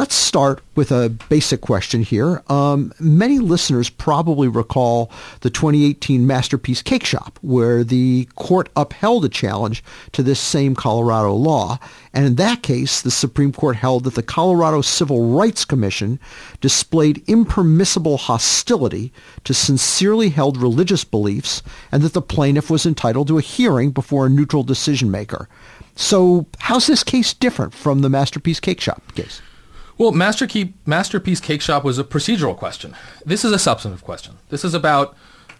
Let's start with a basic question here. Um, many listeners probably recall the 2018 Masterpiece Cake Shop, where the court upheld a challenge to this same Colorado law. And in that case, the Supreme Court held that the Colorado Civil Rights Commission displayed impermissible hostility to sincerely held religious beliefs and that the plaintiff was entitled to a hearing before a neutral decision maker. So how's this case different from the Masterpiece Cake Shop case? Well, Master Key, Masterpiece Cake Shop was a procedural question. This is a substantive question. This is about,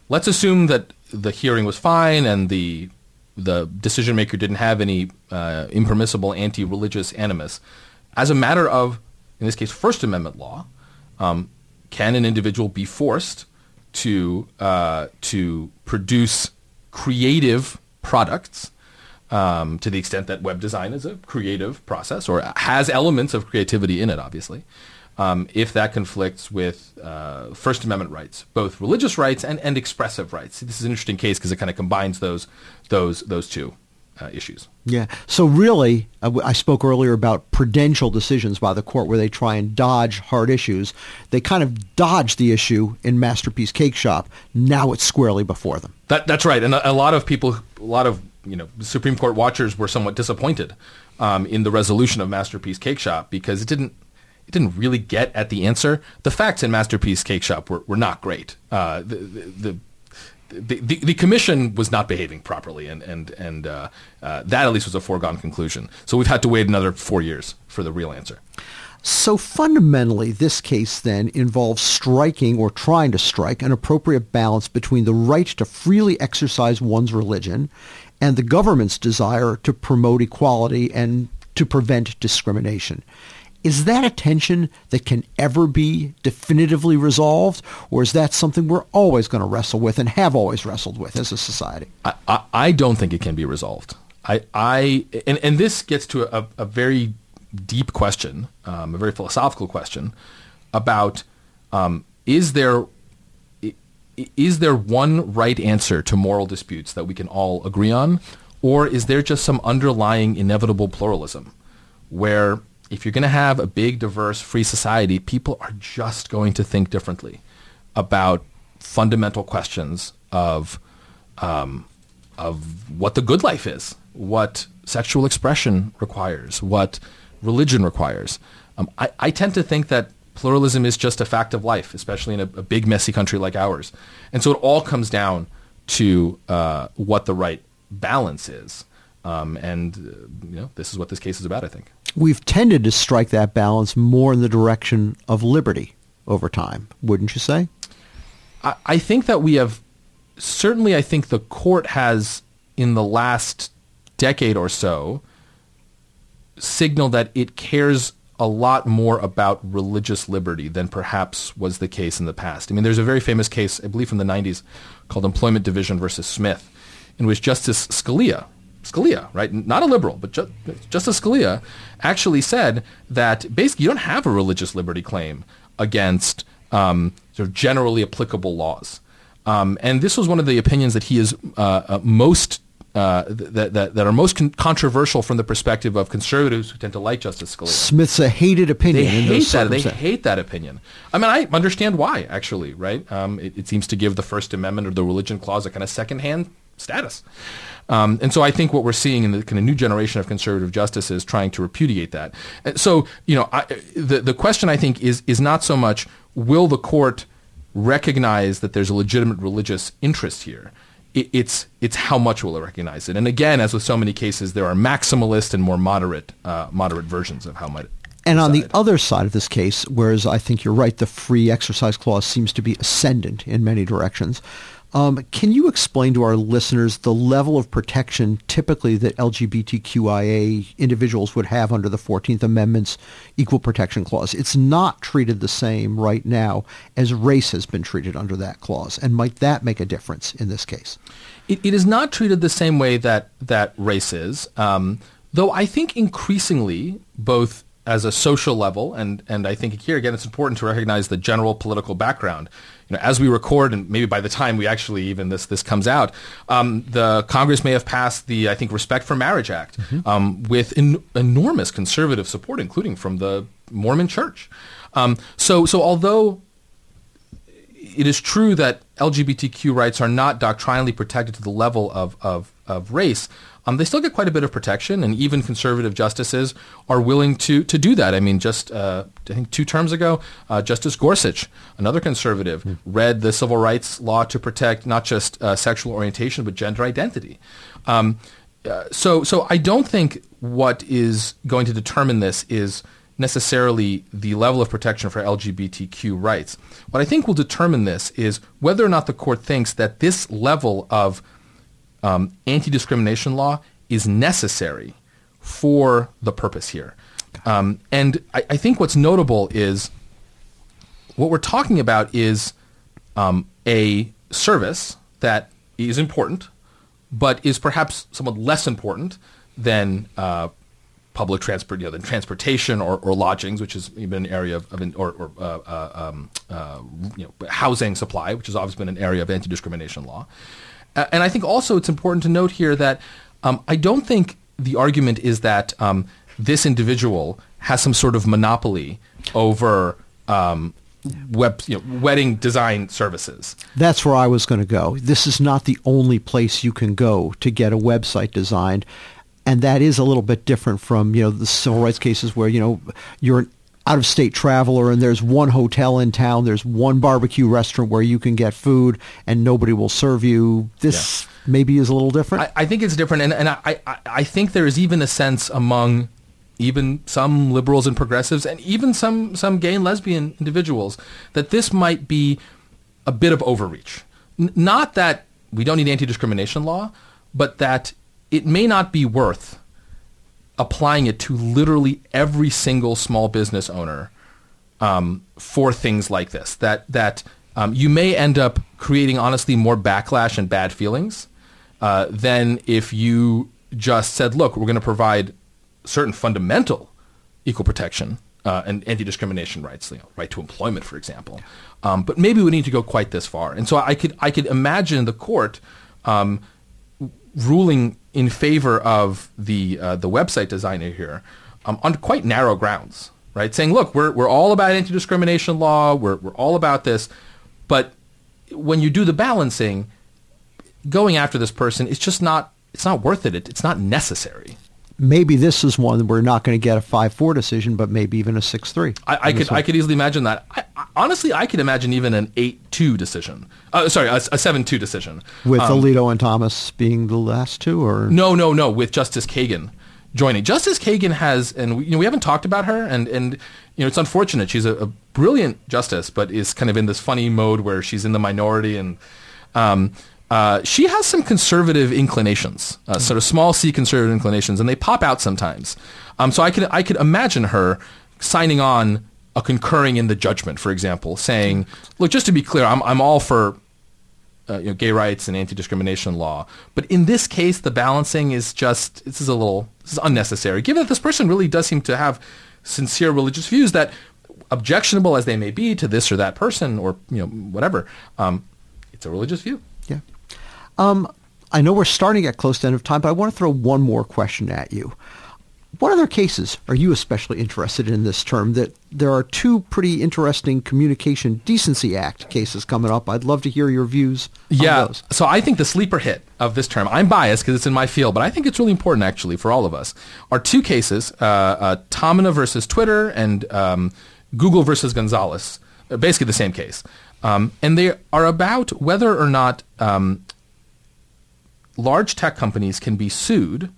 let's assume that the hearing was fine and the the decision maker didn't have any uh, impermissible anti-religious animus. As a matter of, in this case, First Amendment law, um, can an individual be forced to uh, to produce creative products um, to the extent that web design is a creative process or has elements of creativity in it, obviously. Um, if that conflicts with uh, First Amendment rights, both religious rights and, and expressive rights. This is an interesting case because it kind of combines those those those two uh, issues. Yeah. So really, uh, I spoke earlier about prudential decisions by the court where they try and dodge hard issues. They kind of dodged the issue in Masterpiece Cake Shop. Now it's squarely before them. That, that's right. And a, a lot of people, a lot of you know, Supreme Court watchers were somewhat disappointed um, in the resolution of Masterpiece Cake Shop because it didn't it didn't really get at the answer. The facts in Masterpiece Cake Shop were, were not great. Uh, the, the, the, the, the, commission was not behaving properly, and and and uh, uh, that at least was a foregone conclusion. So we've had to wait another four years for the real answer. So fundamentally, this case then involves striking or trying to strike an appropriate balance between the right to freely exercise one's religion and the government's desire to promote equality and to prevent discrimination. Is that a tension that can ever be definitively resolved, or is that something we're always going to wrestle with and have always wrestled with as a society? I, I, don't think it can be resolved. I, I and, and this gets to a, a very deep question, um, a very philosophical question about um, is there is there one right answer to moral disputes that we can all agree on, or is there just some underlying inevitable pluralism where if you're going to have a big, diverse, free society, people are just going to think differently about fundamental questions of um, of what the good life is, what sexual expression requires, what religion requires. Um, I, I tend to think that pluralism is just a fact of life, especially in a, a big, messy country like ours. And so it all comes down to uh, what the right balance is. Um, and uh, you know, this is what this case is about, I think. We've tended to strike that balance more in the direction of liberty over time, wouldn't you say? I, I think that we have certainly. I think the court has, in the last decade or so, signaled that it cares a lot more about religious liberty than perhaps was the case in the past. I mean, there's a very famous case, I believe from the 90s, called Employment Division versus Smith, in which Justice Scalia, Scalia, right, not a liberal, but ju- Justice Scalia actually said that basically you don't have a religious liberty claim against um, sort of generally applicable laws. Um, and this was one of the opinions that he is uh, uh, most uh, that, that, that are most con- controversial from the perspective of conservatives who tend to like Justice Scalia. Smith's a hated opinion. They hate that. They hate that opinion. I mean, I understand why, actually, right? Um, it, it, seems to give the First Amendment or the Religion Clause a kind of secondhand status. Um, and so I think what we're seeing in the kind of new generation of conservative justices trying to repudiate that. So, you know, I, the, the question I think is, is not so much will the court recognize that there's a legitimate religious interest here it's it's how much will it recognize it. And again, as with so many cases, there are maximalist and more moderate uh, moderate versions of how might. And on the other side of this case, whereas I think you're right, the free exercise clause seems to be ascendant in many directions. Um, can you explain to our listeners the level of protection typically that LGBTQIA individuals would have under the 14th Amendment's Equal Protection Clause? It's not treated the same right now as race has been treated under that clause. And might that make a difference in this case? It, it is not treated the same way that, that race is, um, though I think increasingly both as a social level, and, and I think here again it's important to recognize the general political background you know, as we record, and maybe by the time we actually even this this comes out, um, the Congress may have passed the I think Respect for Marriage Act mm-hmm. um, with en- enormous conservative support, including from the Mormon Church. Um, so so although it is true that LGBTQ rights are not doctrinally protected to the level of, of, of race, um, they still get quite a bit of protection, and even conservative justices are willing to to do that. I mean, just uh, I think two terms ago, uh, Justice Gorsuch, another conservative, mm. read the civil rights law to protect not just uh, sexual orientation but gender identity. Um, uh, so, so I don't think what is going to determine this is necessarily the level of protection for LGBTQ rights. What I think will determine this is whether or not the court thinks that this level of um, anti-discrimination law is necessary for the purpose here. Um, and I, I, think what's notable is what we're talking about is um, a service that is important, but is perhaps somewhat less important than uh, public transport, you know, than transportation or, or lodgings, which has been an area of, of or, or uh, uh, um, uh, you know, housing supply, which has always been an area of anti-discrimination law. And I think also it's important to note here that um, I don't think the argument is that um, this individual has some sort of monopoly over um, web, you know, wedding design services. That's where I was going to go. This is not the only place you can go to get a website designed. And that is a little bit different from, you know, the civil rights cases where, you know, you're an out-of-state traveler and there's one hotel in town, there's one barbecue restaurant where you can get food and nobody will serve you. This yeah. maybe is a little different. I, I think it's different. And, and I, I, I think there is even a sense among even some liberals and progressives, and even some, some gay and lesbian individuals, that this might be a bit of overreach. N- not that we don't need anti-discrimination law, but that it may not be worth applying it to literally every single small business owner um, for things like this. That that um, you may end up creating honestly more backlash and bad feelings uh, than if you just said, "Look, we're going to provide certain fundamental equal protection uh, and anti-discrimination rights, you know, right to employment, for example. Um, but maybe we need to go quite this far. And so I could I could imagine the court um, ruling in favor of the uh, the website designer here um, on quite narrow grounds, right? Saying, look, we're we're all about anti-discrimination law. We're we're all about this, but when you do the balancing, going after this person is just not it's not worth it. it it's not necessary maybe this is one we're not going to get a five four decision, but maybe even a six three. I, I could. I could easily imagine that. I, I, honestly, I could imagine even an eight two decision. Uh, sorry, a, seven two decision with um, Alito and Thomas being the last two, or no, no, no, with Justice Kagan joining. Justice Kagan has, and we, you know, we haven't talked about her, and and you know, it's unfortunate. She's a, a brilliant justice, but is kind of in this funny mode where she's in the minority and. Um, uh, she has some conservative inclinations, uh, sort of small c conservative inclinations, and they pop out sometimes. Um, so I could I could imagine her signing on a concurring in the judgment, for example, saying, "Look, just to be clear, I'm I'm all for uh, you know, gay rights and anti-discrimination law, but in this case, the balancing is just this is a little this is unnecessary. Given that this person really does seem to have sincere religious views that." objectionable as they may be to this or that person or you know whatever um, it's a religious view um, I know we're starting at close to end of time, but I want to throw one more question at you. What other cases are you especially interested in this term? That there are two pretty interesting Communication Decency Act cases coming up. I'd love to hear your views. Yeah, so I think the sleeper hit of this term. I'm biased because it's in my field, but I think it's really important actually for all of us. Are two cases: uh, uh, Taamneh versus Twitter and um, Google versus Gonzalez. Basically the same case, um, and they are about whether or not um, large tech companies can be sued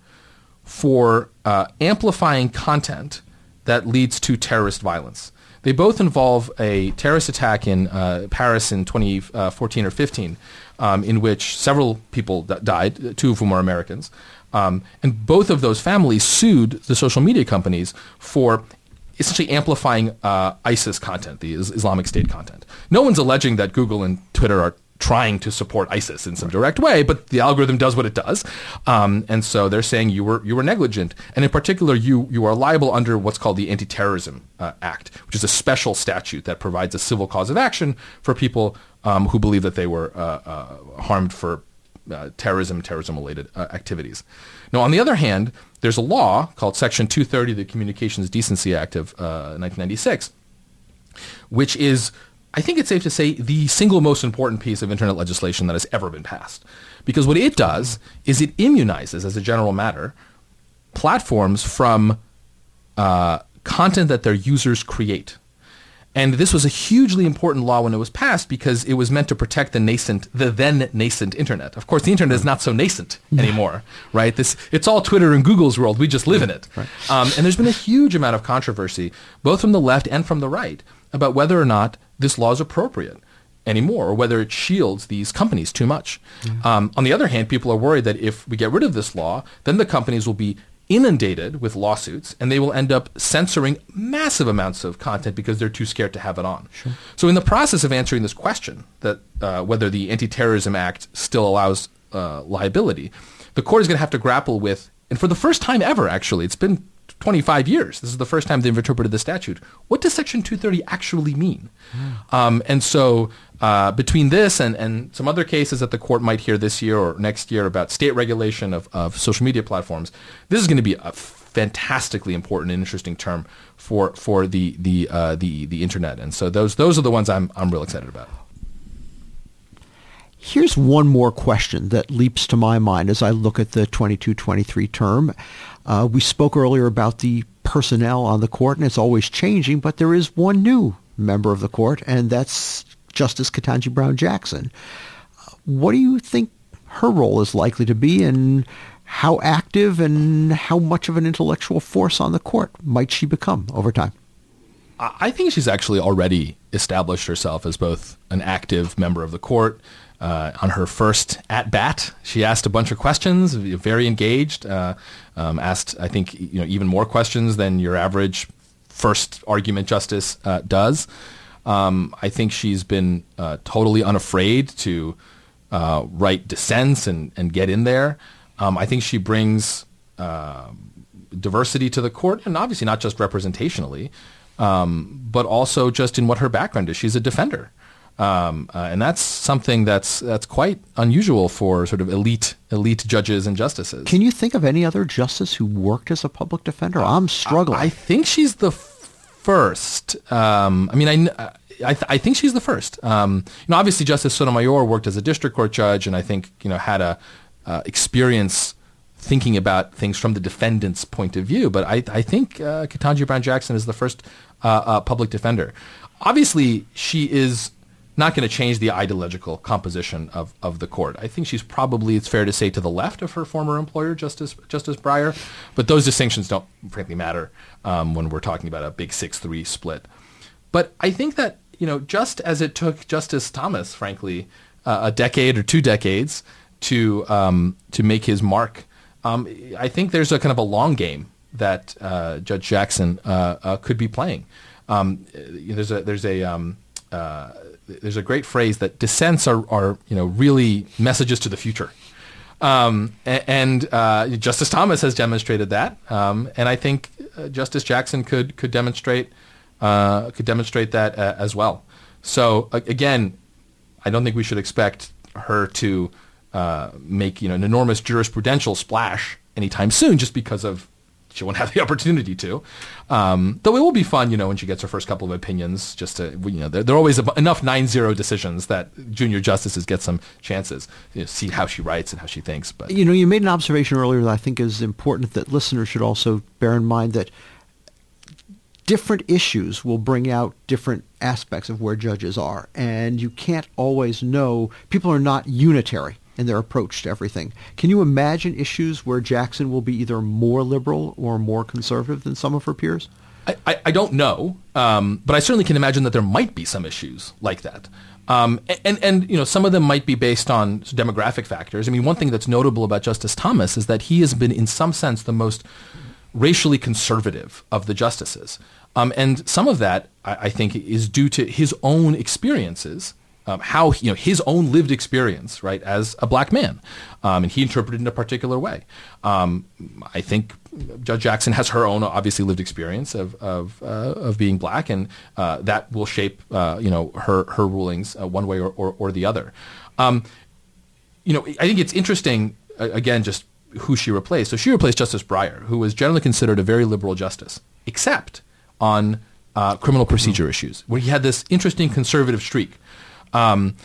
for uh, amplifying content that leads to terrorist violence. They both involve a terrorist attack in uh, Paris in 2014 or 15, um, in which several people d- died, two of whom are Americans. Um, and both of those families sued the social media companies for essentially amplifying uh, ISIS content, the Islamic State content. No one's alleging that Google and Twitter are trying to support ISIS in some direct way, but the algorithm does what it does, um, and so they're saying you were you were negligent, and in particular, you you are liable under what's called the Anti-Terrorism uh, Act, which is a special statute that provides a civil cause of action for people um, who believe that they were uh, uh, harmed for uh, terrorism, terrorism-related uh, activities. Now, on the other hand, there's a law called Section 230 of the Communications Decency Act of 1996, uh, which is I think it's safe to say the single most important piece of internet legislation that has ever been passed. Because what it does is it immunizes, as a general matter, platforms from uh, content that their users create. And this was a hugely important law when it was passed because it was meant to protect the nascent, the then nascent internet. Of course, the internet is not so nascent anymore, right? This, it's all Twitter and Google's world. We just live in it. Right. Um, and there's been a huge amount of controversy, both from the left and from the right, about whether or not this law is appropriate anymore or whether it shields these companies too much. Um, on the other hand, people are worried that if we get rid of this law, then the companies will be inundated with lawsuits and they will end up censoring massive amounts of content because they're too scared to have it on. Sure. So in the process of answering this question that uh, whether the Anti-Terrorism Act still allows uh, liability, the court is going to have to grapple with, and for the first time ever, actually, it's been 25 years. This is the first time they've interpreted the statute. What does Section 230 actually mean? Mm. Um, and so uh, between this and, and some other cases that the court might hear this year or next year about state regulation of, of social media platforms, this is going to be a fantastically important and interesting term for for the the uh, the the internet. And so those those are the ones I'm I'm real excited about. Here's one more question that leaps to my mind as I look at the 22-23 term. Uh, we spoke earlier about the personnel on the court, and it's always changing, but there is one new member of the court, and that's Justice Ketanji Brown Jackson. What do you think her role is likely to be, and how active and how much of an intellectual force on the court might she become over time? I think she's actually already established herself as both an active member of the court. Uh, on her first at bat, she asked a bunch of questions, very engaged. Uh, um, asked, I think, you know, even more questions than your average first argument justice uh, does. Um, I think she's been uh, totally unafraid to uh, write dissents and, and get in there. Um, I think she brings uh, diversity to the court, and obviously not just representationally, um, but also just in what her background is. She's a defender. Um, uh, and that's something that's that's quite unusual for sort of elite elite judges and justices. Can you think of any other justice who worked as a public defender? I'm struggling. I, I think she's the first. Um, I mean, I, I, th- I, think she's the first. Um, you know, obviously Justice Sotomayor worked as a district court judge, and I think you know had a uh, experience thinking about things from the defendant's point of view. But I, I think uh, Ketanji Brown Jackson is the first uh, uh public defender. Obviously, she is not going to change the ideological composition of, of the court. I think she's probably, it's fair to say, to the left of her former employer, Justice Justice Breyer, but those distinctions don't frankly matter um, when we're talking about a big 6-3 split. But I think that, you know, just as it took Justice Thomas, frankly, uh, a decade or two decades to, um, to make his mark, um, I think there's a kind of a long game that uh, Judge Jackson uh, uh could be playing. Um, there's a, there's a, um, uh, there's a great phrase that dissents are, are you know really messages to the future. Um, and uh, Justice Thomas has demonstrated that, um, and I think uh, Justice Jackson could could demonstrate uh, could demonstrate that uh, as well. So again, I don't think we should expect her to uh, make you know an enormous jurisprudential splash anytime soon, just because of she won't have the opportunity to. Um, though it will be fun, you know, when she gets her first couple of opinions, just to, you know, there, there are always enough 9-0 decisions that junior justices get some chances, you know, see how she writes and how she thinks. But You know, you made an observation earlier that I think is important that listeners should also bear in mind that different issues will bring out different aspects of where judges are. And you can't always know, people are not unitary in their approach to everything. Can you imagine issues where Jackson will be either more liberal or more conservative than some of her peers? I, I, I don't know, um, but I certainly can imagine that there might be some issues like that. Um, and, and, you know, some of them might be based on demographic factors. I mean, one thing that's notable about Justice Thomas is that he has been, in some sense, the most racially conservative of the justices. Um, and some of that, I, I think, is due to his own experiences um, how you know his own lived experience, right, as a black man, um, and he interpreted it in a particular way. Um, I think Judge Jackson has her own obviously lived experience of of, uh, of being black, and uh, that will shape uh, you know her her rulings uh, one way or, or, or the other. Um, you know, I think it's interesting again just who she replaced. So she replaced Justice Breyer, who was generally considered a very liberal justice, except on uh, criminal procedure mm-hmm. issues, where he had this interesting conservative streak. Um,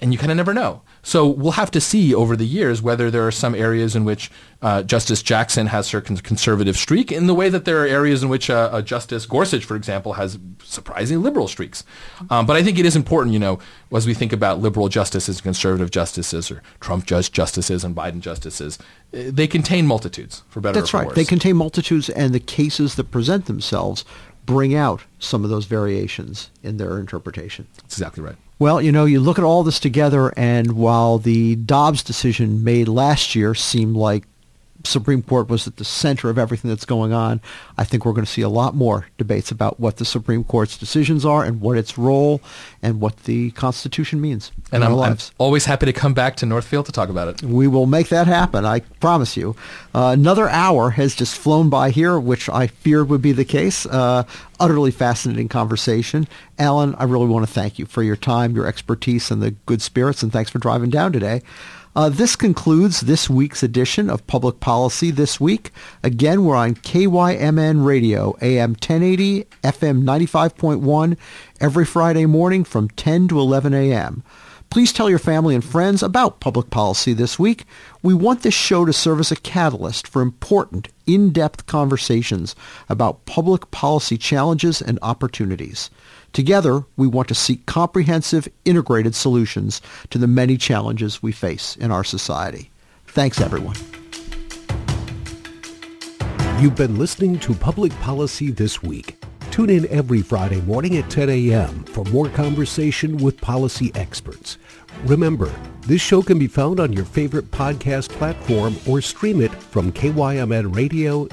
and you kind of never know. So we'll have to see over the years whether there are some areas in which uh, Justice Jackson has her conservative streak, in the way that there are areas in which uh, uh, Justice Gorsuch, for example, has surprisingly liberal streaks. Um, but I think it is important, you know, as we think about liberal justices, and conservative justices, or Trump judge justices and Biden justices, eh, they contain multitudes, for better That's or for right. Worse. They contain multitudes, and the cases that present themselves bring out some of those variations in their interpretation. That's exactly right. Well, you know, you look at all this together, and while the Dobbs decision made last year seemed like Supreme Court was at the center of everything that's going on. I think we're going to see a lot more debates about what the Supreme Court's decisions are and what its role and what the Constitution means and I'm, our I'm always happy to come back to Northfield to talk about it. We will make that happen, I promise you. Uh, another hour has just flown by here, which I feared would be the case. Uh, utterly fascinating conversation. Alan, I really want to thank you for your time, your expertise, and the good spirits, and thanks for driving down today. Uh, this concludes this week's edition of Public Policy This Week. Again, we're on KYMN Radio, AM 1080, FM 95.1, every Friday morning from 10 to 11 a.m. Please tell your family and friends about public policy this week. We want this show to serve as a catalyst for important, in-depth conversations about public policy challenges and opportunities. Together, we want to seek comprehensive, integrated solutions to the many challenges we face in our society. Thanks, everyone. You've been listening to Public Policy This Week. Tune in every Friday morning at 10 a.m. for more conversation with policy experts. Remember, this show can be found on your favorite podcast platform or stream it from kymnradio.net.